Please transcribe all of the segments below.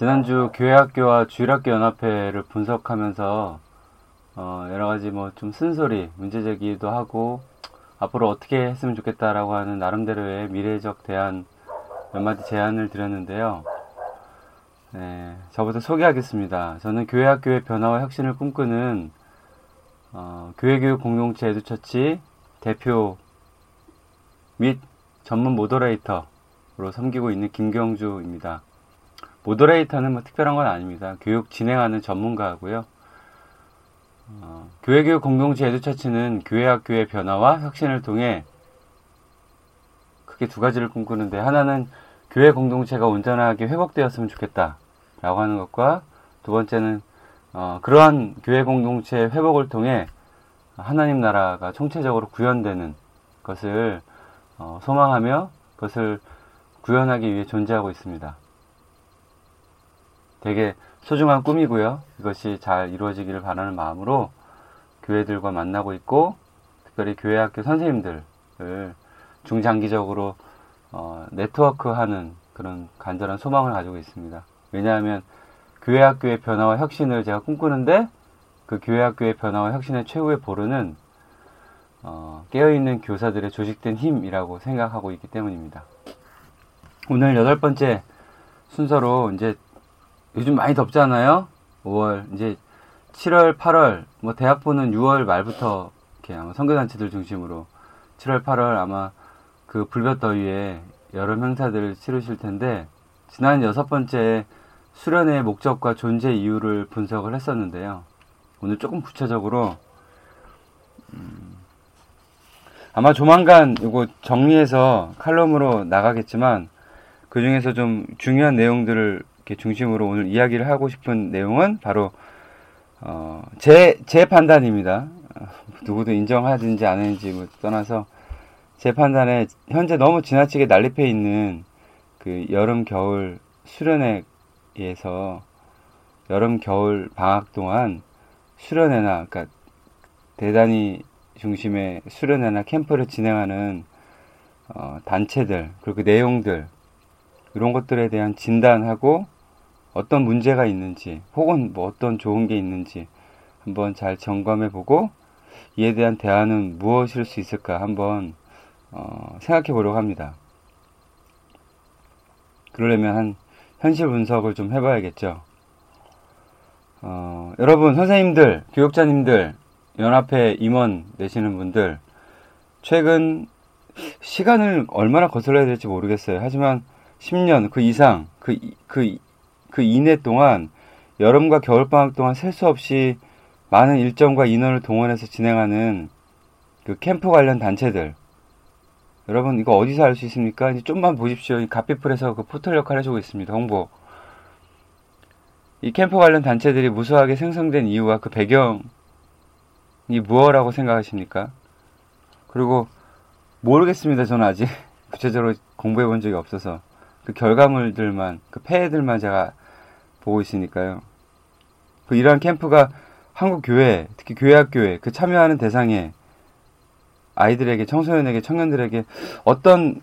지난주 교회학교와 주일학교 연합회를 분석하면서 어, 여러 가지 뭐 좀 쓴소리, 문제 제기도 하고 앞으로 어떻게 했으면 좋겠다라고 하는 나름대로의 미래적 대안 몇 마디 제안을 드렸는데요. 네, 저부터 소개하겠습니다. 저는 교회학교의 변화와 혁신을 꿈꾸는 어, 교회교육 공동체 에듀처치 대표 및 전문 모더레이터로 섬기고 있는 김경주입니다. 모더레이터는 뭐 특별한 건 아닙니다. 교육 진행하는 전문가고요. 어, 교회교육 공동체 에듀처치는 교회학교의 변화와 혁신을 통해 크게 두 가지를 꿈꾸는데 하나는 교회 공동체가 온전하게 회복되었으면 좋겠다 라고 하는 것과 두 번째는 어, 그러한 교회 공동체 회복을 통해 하나님 나라가 총체적으로 구현되는 것을 어, 소망하며 그것을 구현하기 위해 존재하고 있습니다. 되게 소중한 꿈이고요. 이것이 잘 이루어지기를 바라는 마음으로 교회들과 만나고 있고 특별히 교회학교 선생님들을 중장기적으로 어, 네트워크하는 그런 간절한 소망을 가지고 있습니다. 왜냐하면 교회학교의 변화와 혁신을 제가 꿈꾸는데 그 교회학교의 변화와 혁신의 최후의 보루는 어, 깨어있는 교사들의 조직된 힘이라고 생각하고 있기 때문입니다. 오늘 여덟 번째 순서로 이제 요즘 많이 덥잖아요. 5월 이제 7월, 8월 뭐 대학부는 6월 말부터 이렇게 아마 선교단체들 중심으로 7월, 8월 아마 그 불볕더위에 여름 행사들을 치르실 텐데 지난 여섯 번째 수련의 목적과 존재 이유를 분석을 했었는데요. 오늘 조금 구체적으로 음, 아마 조만간 이거 정리해서 칼럼으로 나가겠지만 그 중에서 좀 중요한 내용들을 이렇게 중심으로 오늘 이야기를 하고 싶은 내용은 바로 어, 제, 제 판단입니다. 누구도 인정하든지 안 하는지 뭐 떠나서 제 판단에 현재 너무 지나치게 난립해 있는 그 여름 겨울 수련회에서 여름 겨울 방학 동안 수련회나 그러니까 대단히 중심의 수련회나 캠프를 진행하는 어, 단체들 그리고 그 내용들 이런 것들에 대한 진단하고 어떤 문제가 있는지 혹은 뭐 어떤 좋은 게 있는지 한번 잘 점검해 보고 이에 대한 대안은 무엇일 수 있을까 한번 어, 생각해 보려고 합니다. 그러려면 한 현실 분석을 좀 해봐야겠죠. 어, 여러분 선생님들, 교육자님들, 연합회 임원 되시는 분들 최근 시간을 얼마나 거슬러야 될지 모르겠어요. 하지만 10년 그 이상 그, 그, 그 이내 동안 여름과 겨울방학 동안 셀 수 없이 많은 일정과 인원을 동원해서 진행하는 그 캠프 관련 단체들 여러분 이거 어디서 알 수 있습니까? 이제 좀만 보십시오. 이 갓피플에서 그 포털 역할 해주고 있습니다. 홍보. 이 캠프 관련 단체들이 무수하게 생성된 이유와 그 배경이 무엇라고 생각하십니까? 그리고 모르겠습니다. 저는 아직 구체적으로 공부해 본 적이 없어서 그 결과물들만 그 폐해들만 제가 보고 있으니까요. 그 이러한 캠프가 한국 교회, 특히 교회학교에 그 참여하는 대상에 아이들에게, 청소년에게, 청년들에게 어떤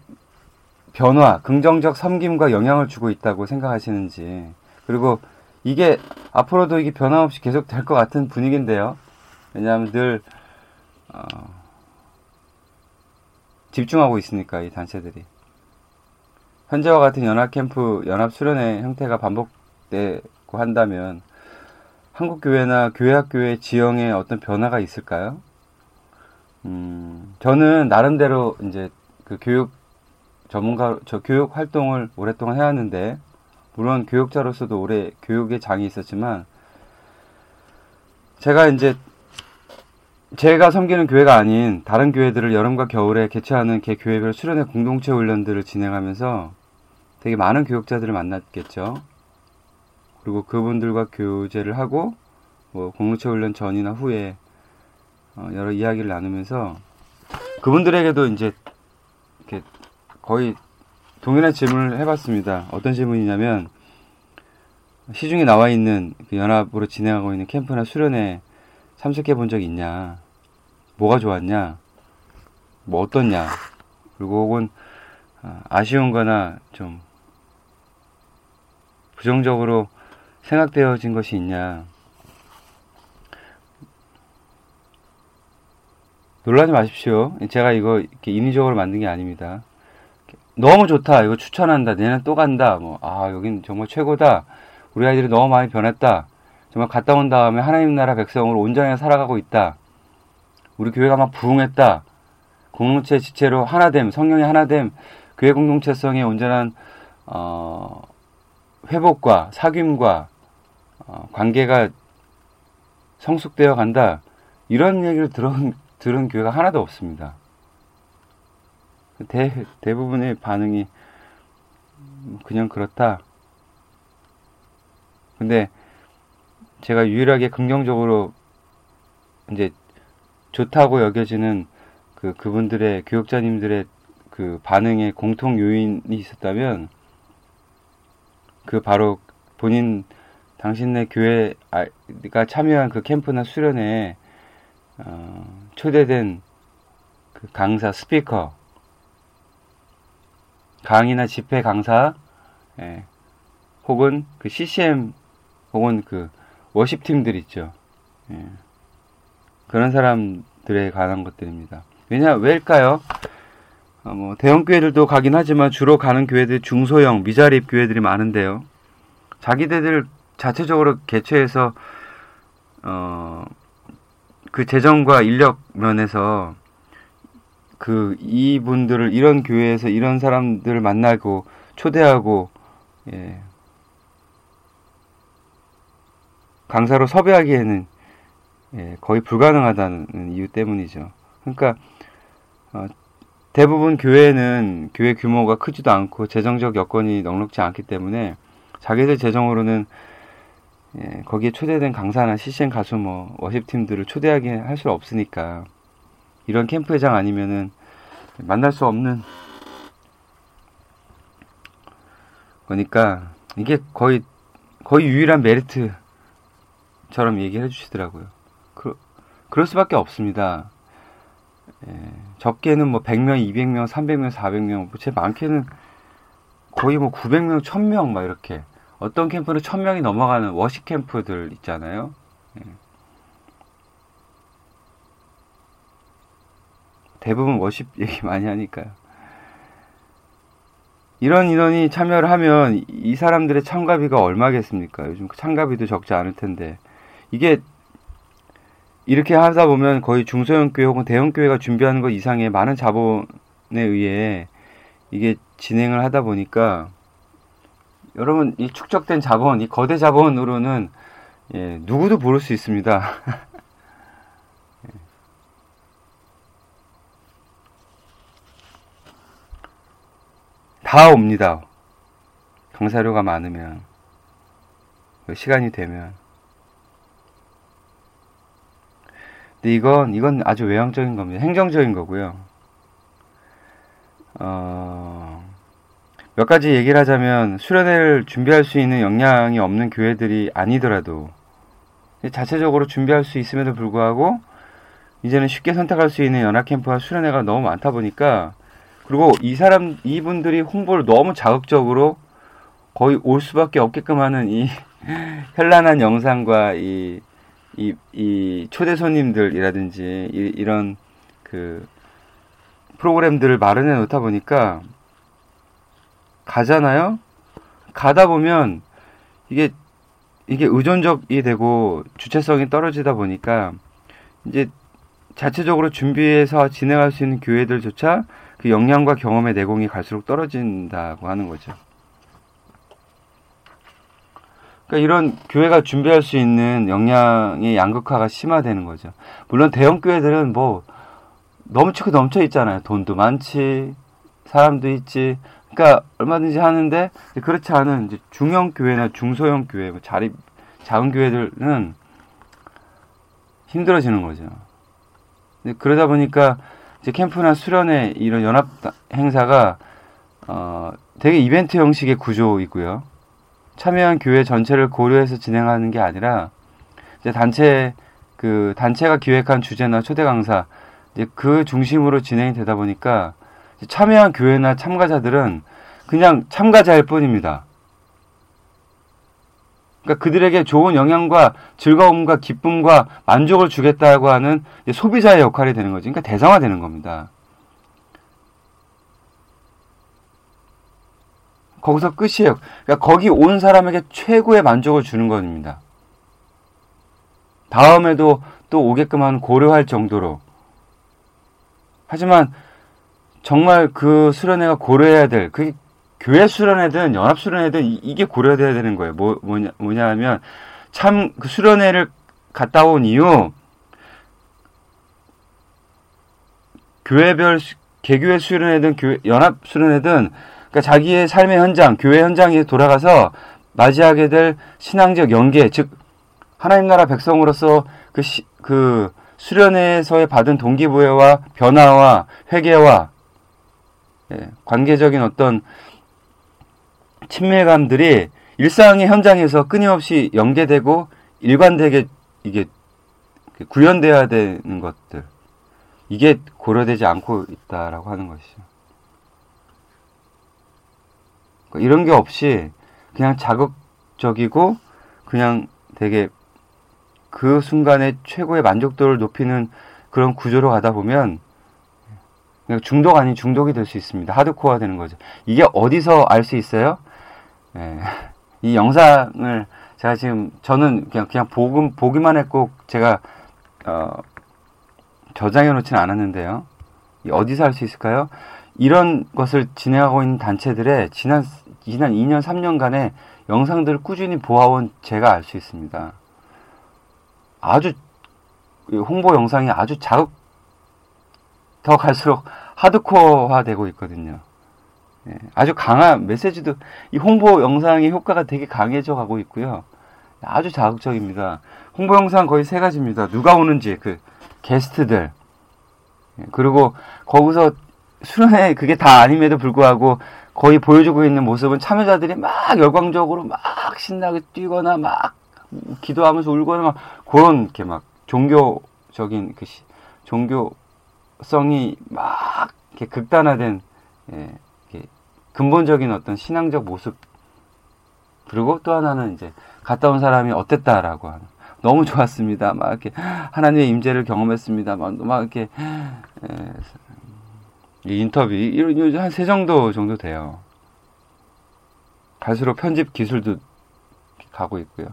변화, 긍정적 섬김과 영향을 주고 있다고 생각하시는지, 그리고 이게 앞으로도 이게 변함없이 계속 될 것 같은 분위기인데요. 왜냐하면 늘, 어, 집중하고 있으니까, 이 단체들이. 현재와 같은 연합 캠프, 연합 수련회 형태가 반복 되고 한다면, 한국 교회나 교회 학교의 지형에 어떤 변화가 있을까요? 음, 저는 나름대로 이제 그 교육 전문가, 저 교육 활동을 오랫동안 해왔는데, 물론 교육자로서도 오래 교육에 장이 있었지만, 제가 이제 제가 섬기는 교회가 아닌 다른 교회들을 여름과 겨울에 개최하는 개 교회별 수련회 공동체 훈련들을 진행하면서 되게 많은 교육자들을 만났겠죠. 그리고 그분들과 교제를 하고 뭐 공동체 훈련 전이나 후에 어, 여러 이야기를 나누면서 그분들에게도 이제 이렇게 거의 동일한 질문을 해봤습니다. 어떤 질문이냐면 시중에 나와 있는 그 연합으로 진행하고 있는 캠프나 수련회 참석해 본 적 있냐? 뭐가 좋았냐? 뭐 어떻냐? 그리고 혹은 아, 아쉬운 거나 좀 부정적으로 생각되어진 것이 있냐? 놀라지 마십시오. 제가 이거 이렇게 인위적으로 만든 게 아닙니다. 너무 좋다. 이거 추천한다. 내년 또 간다. 뭐, 아, 여긴 정말 최고다. 우리 아이들이 너무 많이 변했다. 정말 갔다 온 다음에 하나님 나라 백성으로 온전히 살아가고 있다. 우리 교회가 막 부흥했다. 공동체 지체로 하나됨, 성령의 하나됨, 교회 공동체성의 온전한 어, 회복과 사귐과 어, 관계가 성숙되어 간다. 이런 얘기를 들은, 들은 교회가 하나도 없습니다. 대, 대부분의 반응이 그냥 그렇다. 근데 제가 유일하게 긍정적으로 이제 좋다고 여겨지는 그 그분들의 교육자님들의 그 반응의 공통 요인이 있었다면 그 바로 본인 당신네 교회가 참여한 그 캠프나 수련회에 어, 초대된 그 강사 스피커 강의나 집회 강사 예, 혹은 그 CCM 혹은 그 워십 팀들 있죠. 예. 그런 사람들에 관한 것들입니다. 왜냐 왜일까요? 어, 뭐 대형 교회들도 가긴 하지만 주로 가는 교회들 중소형 미자립 교회들이 많은데요. 자기들 자체적으로 개최해서 어, 그 재정과 인력 면에서 그 이분들을 이런 교회에서 이런 사람들을 만나고 초대하고 예, 강사로 섭외하기에는 예, 거의 불가능하다는 이유 때문이죠. 그러니까 어, 대부분 교회는 교회 규모가 크지도 않고 재정적 여건이 넉넉지 않기 때문에 자기들 재정으로는 예, 거기에 초대된 강사나 CCM 가수 뭐 워십 팀들을 초대하게 할 수 없으니까 이런 캠프회장 아니면은 만날 수 없는 거니까 이게 거의 거의 유일한 메리트 처럼 얘기해 주시더라고요. 그, 그럴 수밖에 없습니다. 예, 적게는 뭐 100명, 200명, 300명, 400명, 뭐제 많게는 거의 뭐 900명, 1000명 막 이렇게 어떤 캠프는 1000명이 넘어가는 워시 캠프들 있잖아요. 예. 대부분 워십 얘기 많이 하니까요. 이런 인원이 참여를 하면 이 사람들의 참가비가 얼마겠습니까? 요즘 참가비도 적지 않을 텐데. 이게 이렇게 하다 보면 거의 중소형 교회 혹은 대형 교회가 준비하는 것 이상의 많은 자본에 의해 이게 진행을 하다 보니까 여러분 이 축적된 자본, 이 거대 자본으로는 예, 누구도 부를 수 있습니다. 다 옵니다. 강사료가 많으면 시간이 되면 근데 이건, 이건 아주 외향적인 겁니다. 행정적인 거고요. 어, 몇 가지 얘기를 하자면 수련회를 준비할 수 있는 역량이 없는 교회들이 아니더라도 자체적으로 준비할 수 있음에도 불구하고 이제는 쉽게 선택할 수 있는 연합 캠프와 수련회가 너무 많다 보니까 그리고 이 사람 이분들이 홍보를 너무 자극적으로 거의 올 수밖에 없게끔 하는 이 현란한 영상과 이 이, 이 초대 손님들이라든지 이, 이런 그 프로그램들을 마련해 놓다 보니까 가잖아요. 가다 보면 이게 이게 의존적이 되고 주체성이 떨어지다 보니까 이제 자체적으로 준비해서 진행할 수 있는 교회들조차 그 역량과 경험의 내공이 갈수록 떨어진다고 하는 거죠. 그러니까 이런 교회가 준비할 수 있는 역량의 양극화가 심화되는 거죠. 물론 대형 교회들은 뭐 넘치고 넘쳐 있잖아요. 돈도 많지, 사람도 있지. 그러니까 얼마든지 하는데 그렇지 않은 이제 중형 교회나 중소형 교회, 뭐 자리 작은 교회들은 힘들어지는 거죠. 그러다 보니까 이제 캠프나 수련회 이런 연합 행사가 어 되게 이벤트 형식의 구조이고요. 참여한 교회 전체를 고려해서 진행하는 게 아니라 이제 단체 그 단체가 기획한 주제나 초대 강사 이제 그 중심으로 진행이 되다 보니까 참여한 교회나 참가자들은 그냥 참가자일 뿐입니다. 그러니까 그들에게 좋은 영향과 즐거움과 기쁨과 만족을 주겠다고 하는 소비자의 역할이 되는 거죠. 그러니까 대상화되는 겁니다. 거기서 끝이에요. 그러니까 거기 온 사람에게 최고의 만족을 주는 겁니다. 다음에도 또 오게끔 하는 고려할 정도로. 하지만 정말 그 수련회가 고려해야 될, 그게 교회 수련회든 연합 수련회든 이게 고려돼야 되는 거예요. 뭐, 뭐냐, 뭐냐 하면 참 그 수련회를 갔다 온 이후 교회별 개교회 수련회든 교회, 연합 수련회든 그러니까 자기의 삶의 현장, 교회 현장에 돌아가서 맞이하게 될 신앙적 연계, 즉 하나님 나라 백성으로서 그, 시, 그 수련회에서의 받은 동기부여와 변화와 회개와 예, 관계적인 어떤 친밀감들이 일상의 현장에서 끊임없이 연계되고 일관되게 이게 구현돼야 되는 것들 이게 고려되지 않고 있다라고 하는 것이죠. 그러니까 이런 게 없이 그냥 자극적이고 그냥 되게 그 순간에 최고의 만족도를 높이는 그런 구조로 가다 보면 중독 아닌 중독이 될 수 있습니다. 하드코어 되는 거죠. 이게 어디서 알 수 있어요? 예, 이 영상을 제가 지금 저는 그냥 그냥 보금 보기만 했고 제가 어, 저장해 놓지는 않았는데요. 어디서 할 수 있을까요? 이런 것을 진행하고 있는 단체들의 지난 지난 2년 3년간의 영상들을 꾸준히 보아온 제가 알 수 있습니다. 아주 홍보 영상이 아주 자극 더 갈수록 하드코어화 되고 있거든요. 예, 아주 강한 메시지도 이 홍보 영상의 효과가 되게 강해져 가고 있고요. 아주 자극적입니다. 홍보 영상 거의 세 가지입니다. 누가 오는지 그 게스트들 예, 그리고 거기서 수련회 그게 다 아님에도 불구하고 거의 보여주고 있는 모습은 참여자들이 막 열광적으로 막 신나게 뛰거나 막 기도하면서 울거나 막 그런 이렇게 막 종교적인 그 시, 종교 성이 막 이렇게 극단화된 예, 이렇게 근본적인 어떤 신앙적 모습 그리고 또 하나는 이제 갔다 온 사람이 어땠다라고 하는 너무 좋았습니다. 막 이렇게 하나님의 임재를 경험했습니다. 막, 막 이렇게 예, 인터뷰 이런 한 세 정도 정도 돼요. 갈수록 편집 기술도 가고 있고요.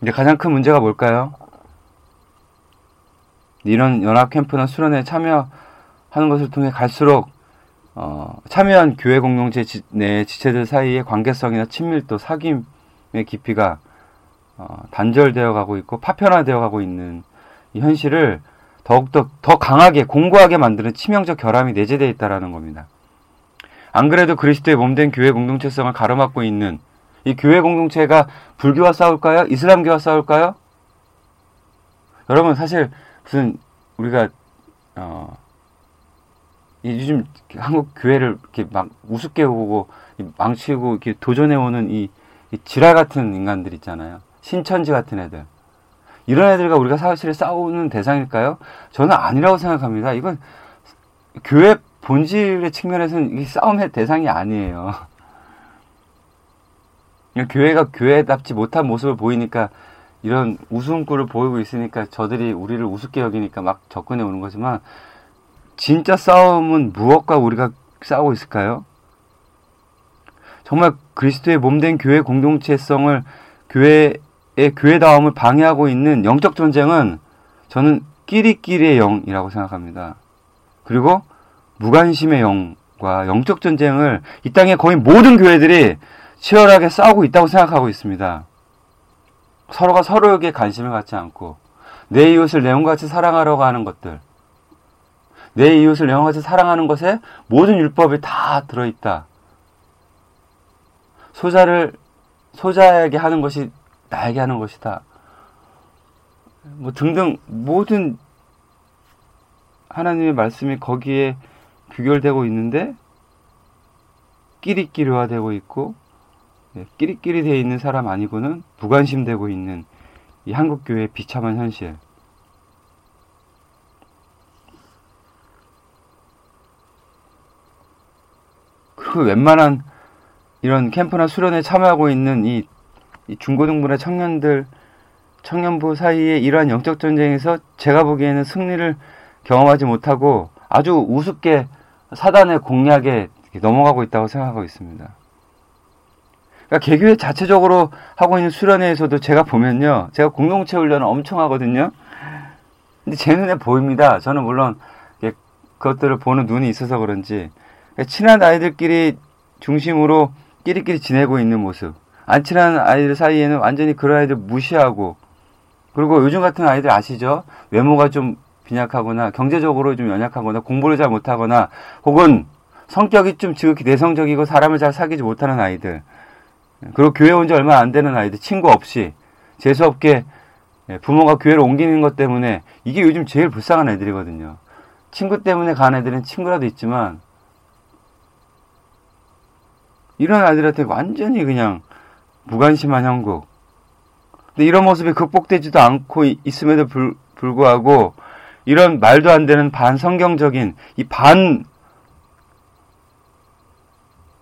근데 가장 큰 문제가 뭘까요? 이런 연합 캠프나 수련회에 참여하는 것을 통해 갈수록 어, 참여한 교회 공동체 지, 내 지체들 사이의 관계성이나 친밀도, 사귐의 깊이가 어, 단절되어 가고 있고 파편화되어 가고 있는 이 현실을 더욱더 더 강하게 공고하게 만드는 치명적 결함이 내재되어 있다라는 겁니다. 안 그래도 그리스도의 몸된 교회 공동체성을 가로막고 있는 이 교회 공동체가 불교와 싸울까요? 이슬람교와 싸울까요? 여러분 사실 무슨 우리가 어 요즘 한국 교회를 이렇게 막 우습게 보고 망치고 이렇게 도전해 오는 이, 이 지랄 같은 인간들 있잖아요. 신천지 같은 애들. 이런 애들과 우리가 사실 싸우는 대상일까요? 저는 아니라고 생각합니다. 이건 교회 본질의 측면에서는 이 싸움의 대상이 아니에요. 교회가 교회답지 못한 모습을 보이니까 이런 웃음꼴을 보이고 있으니까 저들이 우리를 우습게 여기니까 막 접근해 오는 거지만 진짜 싸움은 무엇과 우리가 싸우고 있을까요? 정말 그리스도의 몸된 교회 공동체성을 교회 교회다움을 방해하고 있는 영적 전쟁은 저는 끼리끼리의 영이라고 생각합니다. 그리고 무관심의 영과 영적 전쟁을 이 땅의 거의 모든 교회들이 치열하게 싸우고 있다고 생각하고 있습니다. 서로가 서로에게 관심을 갖지 않고 내 이웃을 내용같이 사랑하려고 하는 것들 내 이웃을 내용같이 사랑하는 것에 모든 율법이 다 들어있다. 소자를 소자에게 하는 것이 나에게 하는 것이다. 뭐 등등 모든 하나님의 말씀이 거기에 규결되고 있는데 끼리끼리화되고 있고 예, 끼리끼리 되어 있는 사람 아니고는 무관심되고 있는 이 한국 교회의 비참한 현실. 그리고 웬만한 이런 캠프나 수련에 참여하고 있는 이, 이 중고등부나 청년들, 청년부 사이에 이러한 영적 전쟁에서 제가 보기에는 승리를 경험하지 못하고 아주 우습게 사단의 공략에 넘어가고 있다고 생각하고 있습니다. 그러니까 개교회 자체적으로 하고 있는 수련회에서도 제가 보면요. 제가 공동체 훈련을 엄청 하거든요. 근데 제 눈에 보입니다. 저는 물론 그것들을 보는 눈이 있어서 그런지 친한 아이들끼리 중심으로 끼리끼리 지내고 있는 모습. 안 친한 아이들 사이에는 완전히 그런 아이들 무시하고 그리고 요즘 같은 아이들 아시죠? 외모가 좀 빈약하거나 경제적으로 좀 연약하거나 공부를 잘 못하거나 혹은 성격이 좀 지극히 내성적이고 사람을 잘 사귀지 못하는 아이들 그리고 교회 온 지 얼마 안 되는 아이들 친구 없이 재수없게 예, 부모가 교회를 옮기는 것 때문에 이게 요즘 제일 불쌍한 애들이거든요. 친구 때문에 간 애들은 친구라도 있지만 이런 아이들한테 완전히 그냥 무관심한 형국. 근데 이런 모습이 극복되지도 않고 있음에도 불, 불구하고 이런 말도 안 되는 반성경적인 이 반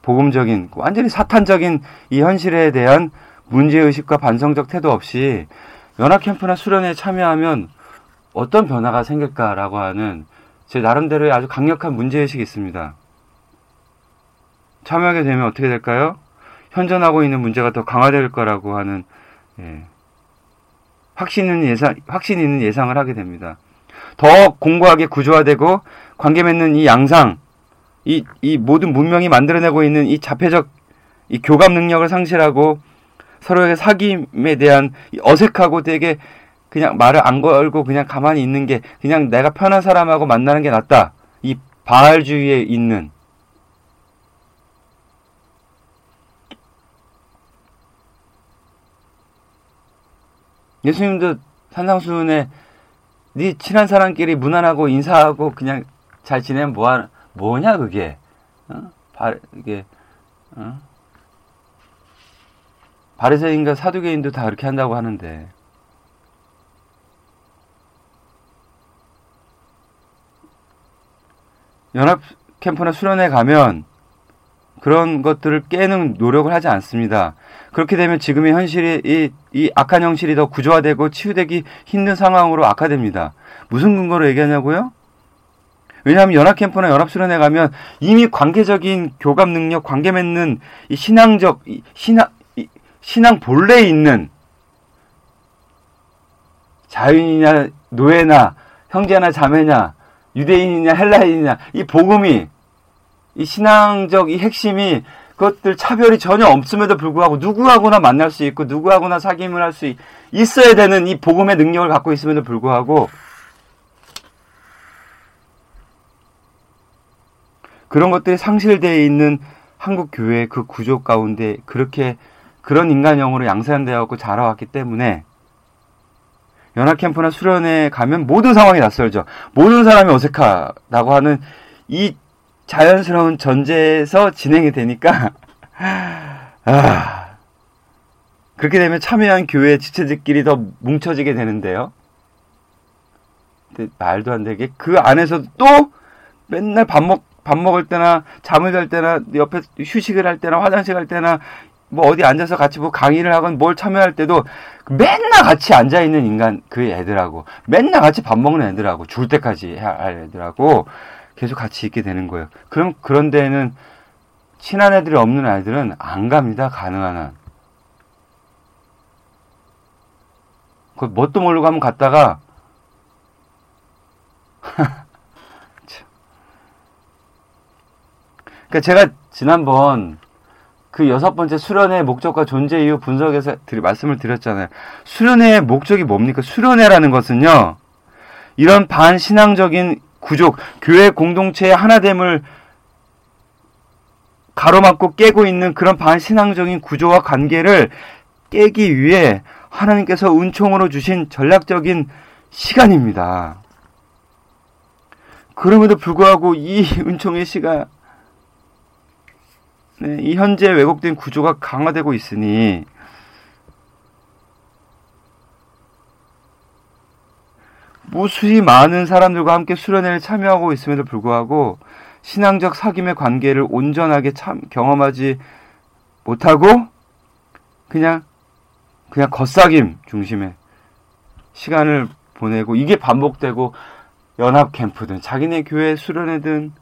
복음적인 완전히 사탄적인 이 현실에 대한 문제 의식과 반성적 태도 없이 연합 캠프나 수련회에 참여하면 어떤 변화가 생길까라고 하는 제 나름대로의 아주 강력한 문제 의식이 있습니다. 참여하게 되면 어떻게 될까요? 현존하고 있는 문제가 더 강화될 거라고 하는 예, 확신 있는 예상 확신 있는 예상을 하게 됩니다. 더 공고하게 구조화되고 관계 맺는 이 양상, 이, 이 모든 문명이 만들어내고 있는 이 자폐적 이 교감 능력을 상실하고 서로에게 사귐에 대한 어색하고 되게 그냥 말을 안 걸고 그냥 가만히 있는 게 그냥 내가 편한 사람하고 만나는 게 낫다. 이 바알주의에 있는 예수님도 산상수훈에 네 친한 사람끼리 무난하고 인사하고 그냥 잘 지내면 뭐하 뭐냐 그게 어? 바, 이게 어? 바리새인과 사두개인도 다 그렇게 한다고 하는데 연합 캠프나 수련회 가면 그런 것들을 깨는 노력을 하지 않습니다. 그렇게 되면 지금의 현실이 이, 이 악한 현실이 더 구조화되고 치유되기 힘든 상황으로 악화됩니다. 무슨 근거로 얘기하냐고요? 왜냐하면 연합캠프나 연합수련회 가면 이미 관계적인 교감 능력, 관계 맺는 이 신앙적, 이 신앙, 이 신앙 본래에 있는 자유인이냐, 노예나, 형제나 자매냐, 유대인이냐, 헬라인이냐, 이 복음이, 이 신앙적 이 핵심이 그것들 차별이 전혀 없음에도 불구하고 누구하고나 만날 수 있고 누구하고나 사귐을 할 수 있어야 되는 이 복음의 능력을 갖고 있음에도 불구하고 그런 것들이 상실되어 있는 한국 교회의 그 구조 가운데 그렇게 그런 인간형으로 양산되었고 자라왔기 때문에 연합 캠프나 수련회 가면 모든 상황이 낯설죠. 모든 사람이 어색하다고 하는 이 자연스러운 전제에서 진행이 되니까 아 그렇게 되면 참여한 교회 지체들끼리 더 뭉쳐지게 되는데요. 말도 안 되게 그 안에서 또 맨날 밥 먹 밥 먹을 때나 잠을 잘 때나 옆에 휴식을 할 때나 화장실 갈 때나 뭐 어디 앉아서 같이 뭐 강의를 하건 뭘 참여할 때도 맨날 같이 앉아 있는 인간 그 애들하고 맨날 같이 밥 먹는 애들하고 줄 때까지 할 애들하고 계속 같이 있게 되는 거예요. 그럼 그런 데에는 친한 애들이 없는 아이들은 안 갑니다. 가능한 한. 그 뭣도 모르고 한번 갔다가 그러니까 제가 지난번 그 여섯 번째 수련회 목적과 존재 이유 분석에서 드리, 말씀을 드렸잖아요. 수련회의 목적이 뭡니까? 수련회라는 것은요, 이런 반신앙적인 구조, 교회 공동체의 하나됨을 가로막고 깨고 있는 그런 반신앙적인 구조와 관계를 깨기 위해 하나님께서 은총으로 주신 전략적인 시간입니다. 그럼에도 불구하고 이 은총의 시간, 네, 이 현재 왜곡된 구조가 강화되고 있으니 무수히 많은 사람들과 함께 수련회를 참여하고 있음에도 불구하고 신앙적 사귐의 관계를 온전하게 참 경험하지 못하고 그냥 그냥 겉삭임 중심의 시간을 보내고 이게 반복되고 연합 캠프든 자기네 교회 수련회든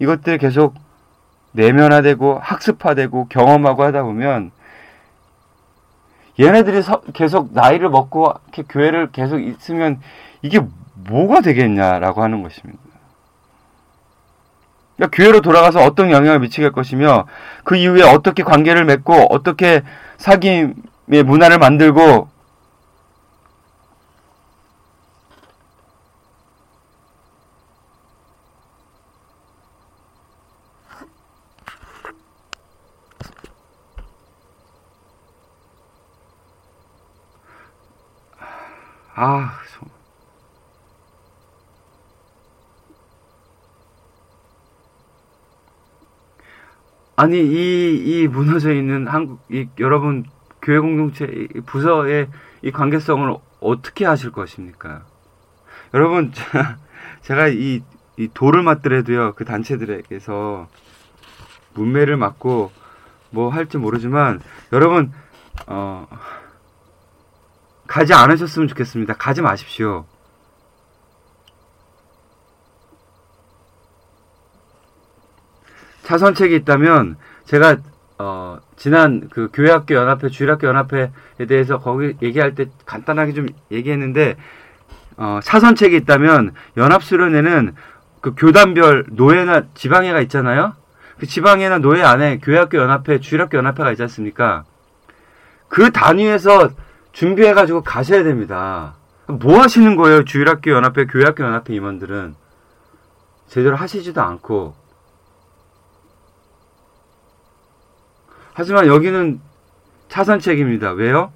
이것들 계속 내면화되고 학습화되고 경험하고 하다 보면 얘네들이 서, 계속 나이를 먹고 이렇게 교회를 계속 있으면 이게 뭐가 되겠냐라고 하는 것입니다. 그러니까 교회로 돌아가서 어떤 영향을 미치게 할 것이며 그 이후에 어떻게 관계를 맺고 어떻게 사귐의 문화를 만들고 아, 아니 이 이 무너져 있는 한국 이 여러분 교회 공동체 부서의 이 관계성을 어떻게 하실 것입니까? 여러분 제가 이, 이 돌을 맞더라도요 그 단체들에게서 문매를 맞고 뭐 할지 모르지만 여러분 어 가지 않으셨으면 좋겠습니다. 가지 마십시오. 차선책이 있다면 제가 어, 지난 그 교회학교 연합회 주일학교 연합회에 대해서 거기 얘기할 때 간단하게 좀 얘기했는데 어, 차선책이 있다면 연합수련회는 그 교단별 노예나 지방회가 있잖아요. 그 지방회나 노예 안에 교회학교 연합회, 주일학교 연합회가 있지 않습니까? 그 단위에서 준비해가지고 가셔야 됩니다. 뭐 하시는 거예요? 주일학교 연합회, 교회학교 연합회 임원들은 제대로 하시지도 않고 하지만 여기는 차선책입니다. 왜요?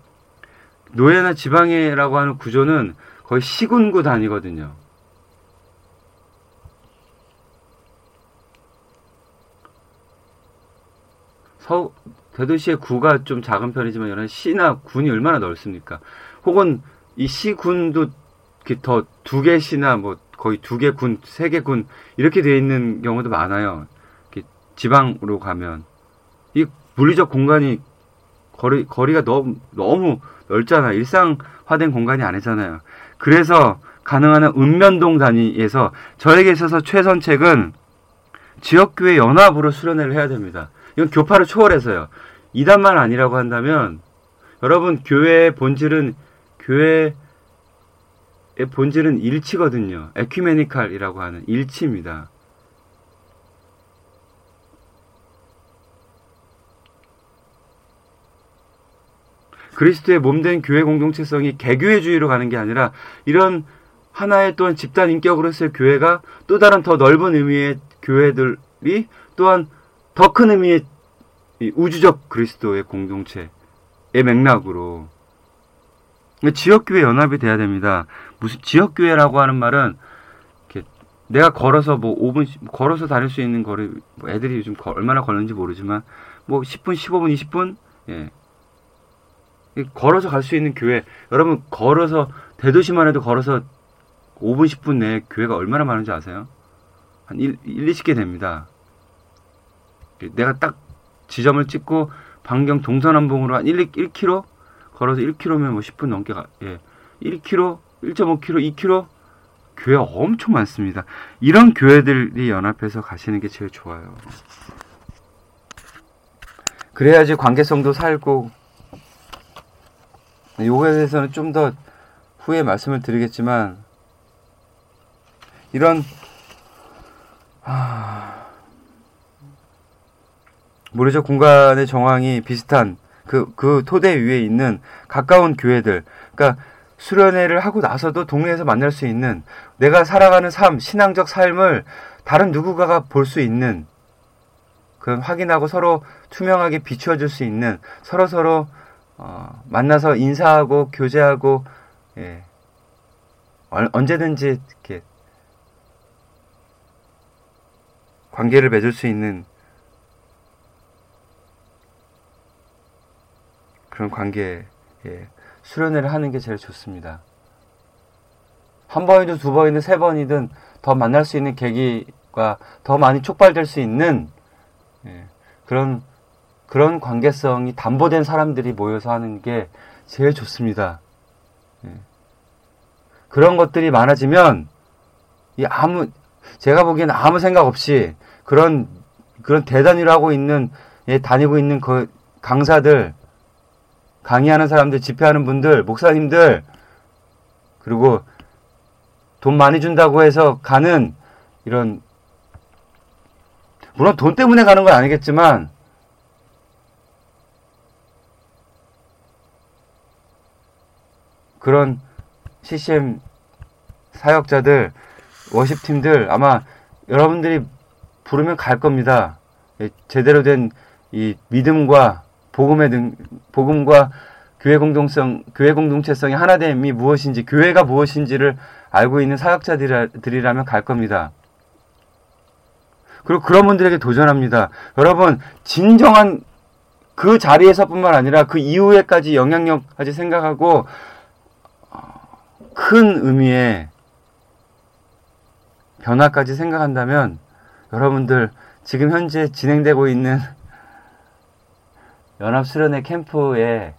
노예나 지방회라고 하는 구조는 거의 시군구 단위거든요. 서, 대도시의 구가 좀 작은 편이지만 여러 시나 군이 얼마나 넓습니까? 혹은 이 시군도 더 두 개 시나 뭐 거의 두 개 군, 세 개 군 이렇게 되어 있는 경우도 많아요. 지방으로 가면 이 물리적 공간이 거리, 거리가 너무, 너무 넓잖아. 일상화된 공간이 아니잖아요. 그래서 가능한 한 읍면동 단위에서 저에게 있어서 최선책은 지역교회 연합으로 수련회를 해야 됩니다. 이건 교파를 초월해서요. 이단만 아니라고 한다면 여러분 교회의 본질은 교회의 본질은 일치거든요. 에큐메니칼이라고 하는 일치입니다. 그리스도의 몸된 교회 공동체성이 개교회주의로 가는 게 아니라 이런 하나의 또한 집단 인격으로서의 교회가 또 다른 더 넓은 의미의 교회들이 또한 더 큰 의미의 우주적 그리스도의 공동체의 맥락으로 지역교회 연합이 돼야 됩니다. 무슨 지역교회라고 하는 말은 내가 걸어서 뭐 5분 걸어서 다닐 수 있는 거리 뭐 애들이 요즘 얼마나 걸는지 모르지만 뭐 10분, 15분, 20분 예. 걸어서 갈 수 있는 교회 여러분 걸어서 대도시만 해도 걸어서 5분 10분 내에 교회가 얼마나 많은지 아세요? 한 1, 1 20개 됩니다. 내가 딱 지점을 찍고 반경 동서남북으로 한 1, 1km 걸어서 1km면 뭐 10분 넘게 가, 예. 1km, 1.5km, 2km 교회 엄청 많습니다. 이런 교회들이 연합해서 가시는 게 제일 좋아요. 그래야지 관계성도 살고 요거에 대해서는 좀 더 후에 말씀을 드리겠지만 이런 하... 무료적 공간의 정황이 비슷한 그, 그 토대 위에 있는 가까운 교회들, 그러니까 수련회를 하고 나서도 동네에서 만날 수 있는 내가 살아가는 삶, 신앙적 삶을 다른 누구가가 볼 수 있는 그런 확인하고 서로 투명하게 비추어 줄 수 있는 서로 서로 어, 만나서 인사하고 교제하고 예. 언제든지 이렇게 관계를 맺을 수 있는 그런 관계에 수련회를 하는 게 제일 좋습니다. 한 번이든 두 번이든 세 번이든 더 만날 수 있는 계기가 더 많이 촉발될 수 있는 예, 그런 그런 관계성이 담보된 사람들이 모여서 하는 게 제일 좋습니다. 예. 그런 것들이 많아지면 이 아무 제가 보기에는 아무 생각 없이 그런 그런 대단위로 하고 있는 예, 다니고 있는 그 강사들 강의하는 사람들, 집회하는 분들, 목사님들, 그리고 돈 많이 준다고 해서 가는 이런, 물론 돈 때문에 가는 건 아니겠지만, 그런 CCM 사역자들, 워십팀들 아마 여러분들이 부르면 갈 겁니다. 예, 제대로 된 이 믿음과 복음의 등, 복음과 교회 공동성, 교회 공동체성의 하나됨이 무엇인지, 교회가 무엇인지를 알고 있는 사역자들이라면 갈 겁니다. 그리고 그런 분들에게 도전합니다. 여러분, 진정한 그 자리에서뿐만 아니라 그 이후에까지 영향력까지 생각하고 큰 의미의 변화까지 생각한다면 여러분들 지금 현재 진행되고 있는 연합 수련회 캠프에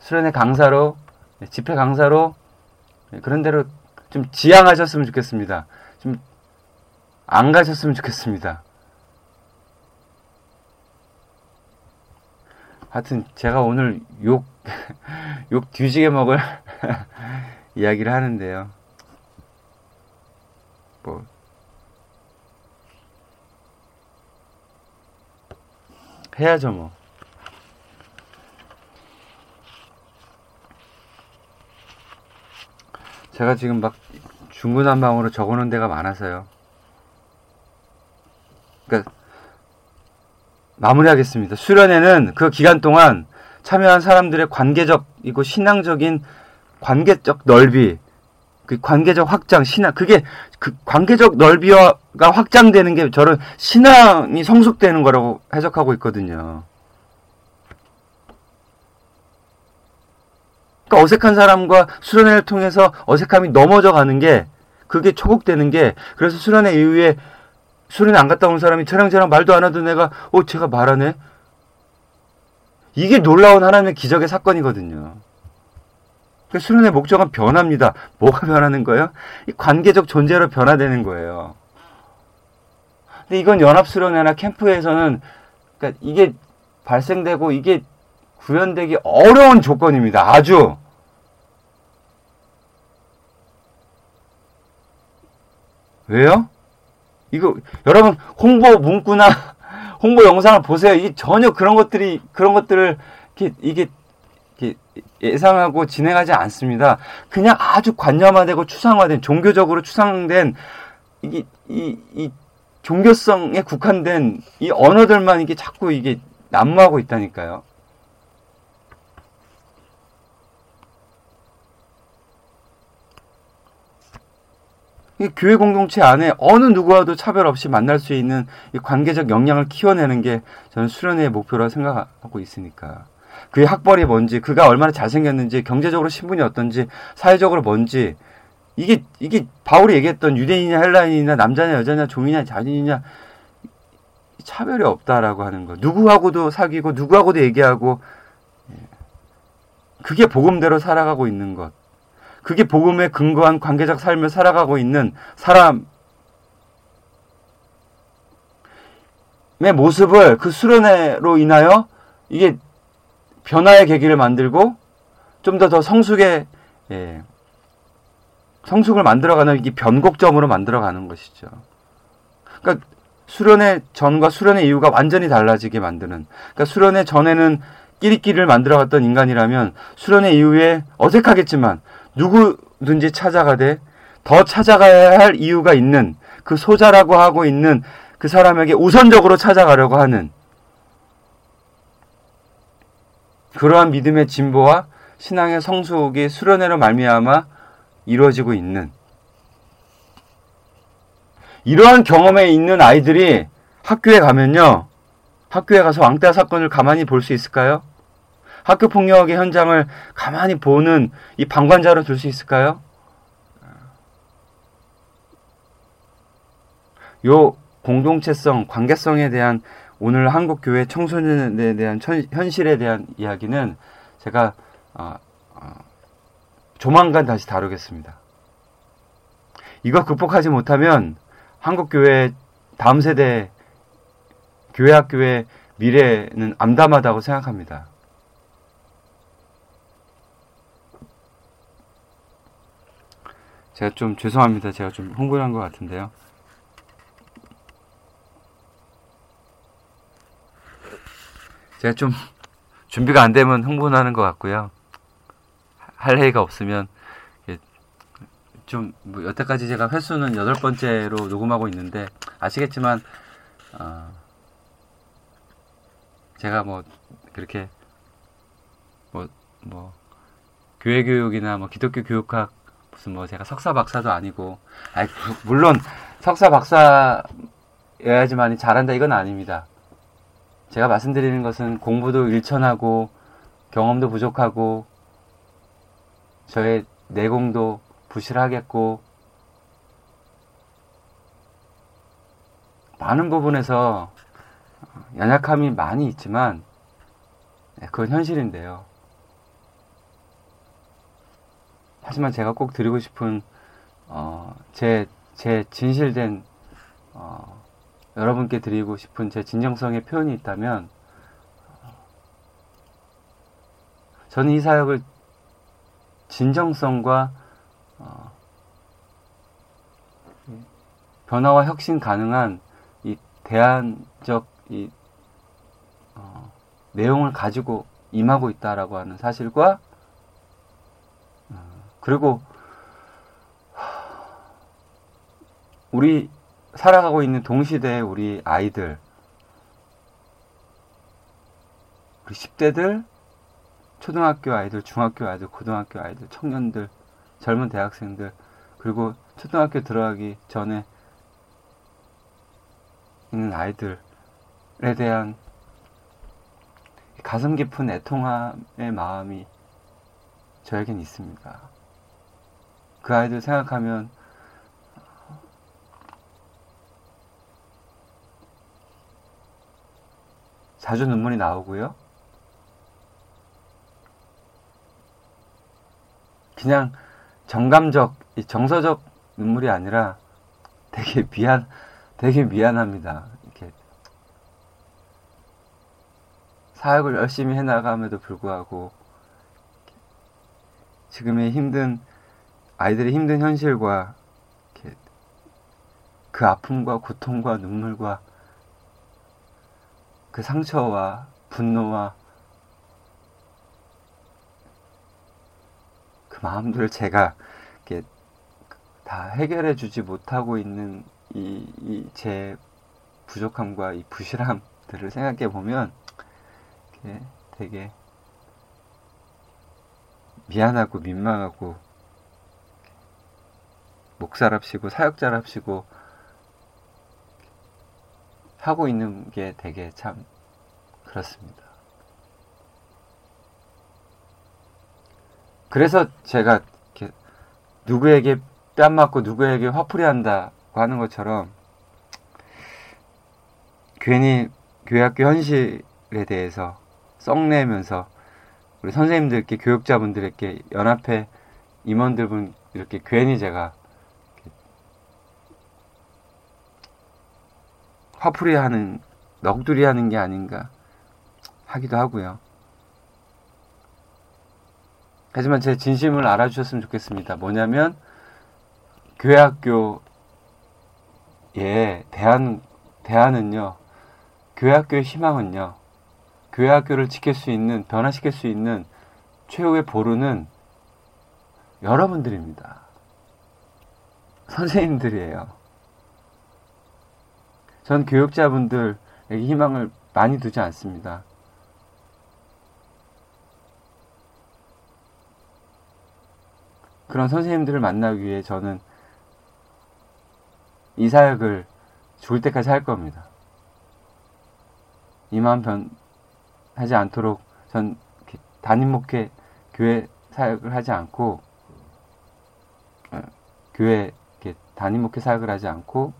수련회 강사로 집회 강사로 그런 대로 좀 지향하셨으면 좋겠습니다. 좀 안 가셨으면 좋겠습니다. 하여튼 제가 오늘 욕, 욕 뒤지게 먹을 이야기를 하는데요. 뭐 해야죠, 뭐. 제가 지금 막 중구난방으로 적어놓은 데가 많아서요. 그러니까 마무리하겠습니다. 수련회는 그 기간 동안 참여한 사람들의 관계적이고 신앙적인 관계적 넓이, 그 관계적 확장, 신앙, 그게 그 관계적 넓이가 확장되는 게 저는 신앙이 성숙되는 거라고 해석하고 있거든요. 그러니까 어색한 사람과 수련회를 통해서 어색함이 넘어져 가는 게 그게 초국되는 게 그래서 수련회 이후에 수련회 안 갔다 온 사람이 저랑 저랑 말도 안 하던 애가 어 제가 말하네 이게 놀라운 하나님의 기적의 사건이거든요. 그 수련의 목적은 변합니다. 뭐가 변하는 거예요? 이 관계적 존재로 변화되는 거예요. 근데 이건 연합수련회나 캠프에서는 그러니까 이게 발생되고 이게 구현되기 어려운 조건입니다. 아주. 왜요? 이거 여러분 홍보 문구나 홍보 영상을 보세요. 이게 전혀 그런 것들이 그런 것들을 이렇게 이게 예상하고 진행하지 않습니다. 그냥 아주 관념화되고 추상화된 종교적으로 추상된 이게 이, 이 종교성에 국한된 이 언어들만 이게 자꾸 이게 난무하고 있다니까요. 이 교회 공동체 안에 어느 누구와도 차별 없이 만날 수 있는 이 관계적 역량을 키워내는 게 저는 수련회의 목표라고 생각하고 있으니까. 그의 학벌이 뭔지, 그가 얼마나 잘생겼는지, 경제적으로 신분이 어떤지, 사회적으로 뭔지, 이게, 이게 바울이 얘기했던 유대인이냐, 헬라인이냐, 남자냐, 여자냐, 종이냐, 자신이냐, 차별이 없다라고 하는 거. 누구하고도 사귀고, 누구하고도 얘기하고, 예. 그게 복음대로 살아가고 있는 것. 그게 복음에 근거한 관계적 삶을 살아가고 있는 사람의 모습을 그 수련회로 인하여 이게 변화의 계기를 만들고 좀 더 더 성숙의 예, 성숙을 만들어가는 이 변곡점으로 만들어가는 것이죠. 그러니까 수련의 전과 수련의 이유가 완전히 달라지게 만드는. 그러니까 수련의 전에는 끼리끼리를 만들어갔던 인간이라면 수련의 이후에 어색하겠지만 누구든지 찾아가되 더 찾아가야 할 이유가 있는 그 소자라고 하고 있는 그 사람에게 우선적으로 찾아가려고 하는 그러한 믿음의 진보와 신앙의 성숙이 수련회로 말미암아 이루어지고 있는 이러한 경험에 있는 아이들이 학교에 가면요. 학교에 가서 왕따 사건을 가만히 볼 수 있을까요? 학교 폭력의 현장을 가만히 보는 이 방관자로 둘 수 있을까요? 요 공동체성, 관계성에 대한 오늘 한국 교회 청소년에 대한 현실에 대한 이야기는 제가 어, 어, 조만간 다시 다루겠습니다. 이거 극복하지 못하면 한국 교회 다음 세대 교회 학교의 미래는 암담하다고 생각합니다. 제가 좀 죄송합니다. 제가 좀 흥분한 것 같은데요. 제가 좀 준비가 안 되면 흥분하는 것 같고요. 할 얘기가 없으면 좀 뭐 여태까지 제가 횟수는 여덟 번째로 녹음하고 있는데 아시겠지만 어 제가 뭐 그렇게 뭐뭐 뭐 교회 교육이나 뭐 기독교 교육학 무슨 뭐 제가 석사 박사도 아니고 아니 물론 석사 박사여야지만이 잘한다 이건 아닙니다. 제가 말씀드리는 것은 공부도 일천하고 경험도 부족하고 저의 내공도 부실하겠고 많은 부분에서 연약함이 많이 있지만 네, 그건 현실인데요. 하지만 제가 꼭 드리고 싶은 어, 제, 제 진실된 어, 여러분께 드리고 싶은 제 진정성의 표현이 있다면 저는 이 사역을 진정성과 어, 변화와 혁신 가능한 이 대안적 이 어, 내용을 가지고 임하고 있다라고 하는 사실과 어, 그리고 우리 살아가고 있는 동시대의 우리 아이들 우리 10대들 초등학교 아이들, 중학교 아이들, 고등학교 아이들, 청년들 젊은 대학생들 그리고 초등학교 들어가기 전에 있는 아이들에 대한 가슴 깊은 애통함의 마음이 저에겐 있습니다. 그 아이들 생각하면 자주 눈물이 나오고요. 그냥 정감적, 정서적 눈물이 아니라 되게 미안, 되게 미안합니다. 이렇게 사역을 열심히 해나감에도 불구하고 지금의 힘든 아이들의 힘든 현실과 그 아픔과 고통과 눈물과 그 상처와 분노와 그 마음들을 제가 이렇게 다 해결해 주지 못하고 있는 이 제 부족함과 이 부실함들을 생각해 보면 되게 미안하고 민망하고 목사랍시고 사역자랍시고 하고 있는 게 되게 참 그렇습니다. 그래서 제가 누구에게 뺨 맞고 누구에게 화풀이 한다고 하는 것처럼 괜히 교회학교 현실에 대해서 썩내면서 우리 선생님들께 교육자분들에게 연합회 임원들분 이렇게 괜히 제가 화풀이 하는 넋두리 하는 게 아닌가 하기도 하고요. 하지만 제 진심을 알아주셨으면 좋겠습니다. 뭐냐면 교회학교의 대안 대안은요. 교회학교의 희망은요. 교회학교를 지킬 수 있는 변화시킬 수 있는 최후의 보루는 여러분들입니다. 선생님들이에요. 전 교육자분들에게 희망을 많이 두지 않습니다. 그런 선생님들을 만나기 위해 저는 이 사역을 죽을 때까지 할 겁니다. 이만 변하지 않도록 전 담임 목회 교회 사역을 하지 않고 어, 교회 담임 목회 사역을 하지 않고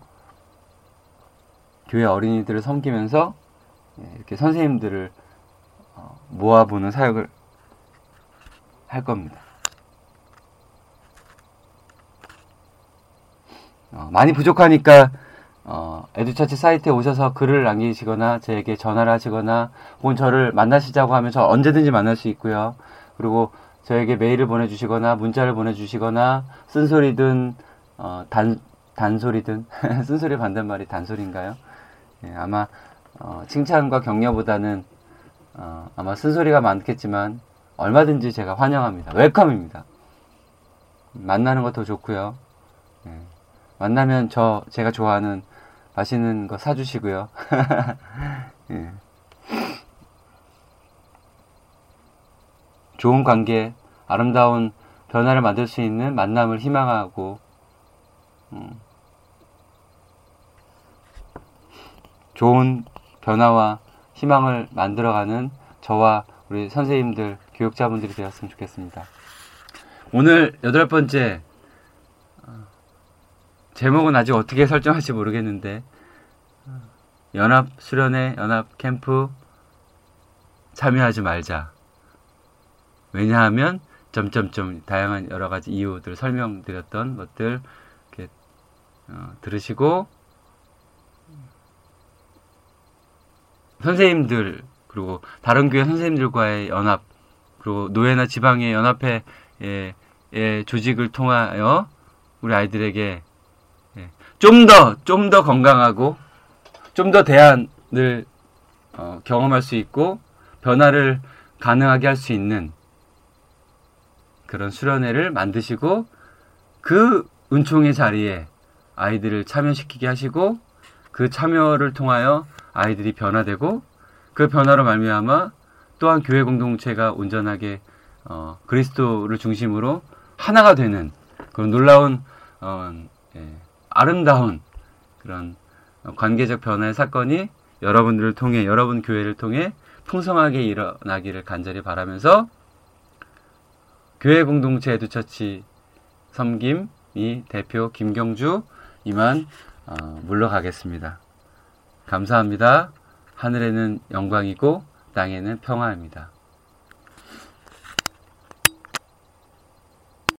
교회 어린이들을 섬기면서 예, 이렇게 선생님들을 어, 모아보는 사역을 할 겁니다. 어, 많이 부족하니까 어, 에듀처치 사이트에 오셔서 글을 남기시거나 저에게 전화를 하시거나 혹은 저를 만나시자고 하면 저 언제든지 만날 수 있고요. 그리고 저에게 메일을 보내주시거나 문자를 보내주시거나 쓴소리든 어, 단 단소리든 쓴소리 반대말이 단소리인가요? 예, 아마 어, 칭찬과 격려보다는 어, 아마 쓴소리가 많겠지만 얼마든지 제가 환영합니다. 웰컴입니다. 만나는 것도 좋고요. 예. 만나면 저 제가 좋아하는 맛있는 거 사주시고요. 예. 좋은 관계, 아름다운 변화를 만들 수 있는 만남을 희망하고 음. 좋은 변화와 희망을 만들어가는 저와 우리 선생님들, 교육자분들이 되었으면 좋겠습니다. 오늘 여덟 번째 제목은 아직 어떻게 설정할지 모르겠는데 연합 수련회, 연합 캠프 참여하지 말자. 왜냐하면 점점점 다양한 여러 가지 이유들 설명드렸던 것들 이렇게 어, 들으시고 선생님들 그리고 다른 교회 선생님들과의 연합 그리고 노예나 지방의 연합회 의 조직을 통하여 우리 아이들에게 좀 더, 좀 더 건강하고, 좀 더 대안을 어, 경험할 수 있고, 변화를 가능하게 할 수 있는 그런 수련회를 만드시고, 그 은총의 자리에 아이들을 참여시키게 하시고, 그 참여를 통하여 아이들이 변화되고, 그 변화로 말미암아 또한 교회 공동체가 온전하게 어, 그리스도를 중심으로 하나가 되는 그런 놀라운 어, 예, 아름다운 그런 관계적 변화의 사건이 여러분들을 통해 여러분 교회를 통해 풍성하게 일어나기를 간절히 바라면서 교회 공동체 에듀처치 섬김이 대표 김경주 이만 어, 물러가겠습니다. 감사합니다. 하늘에는 영광이고 땅에는 평화입니다.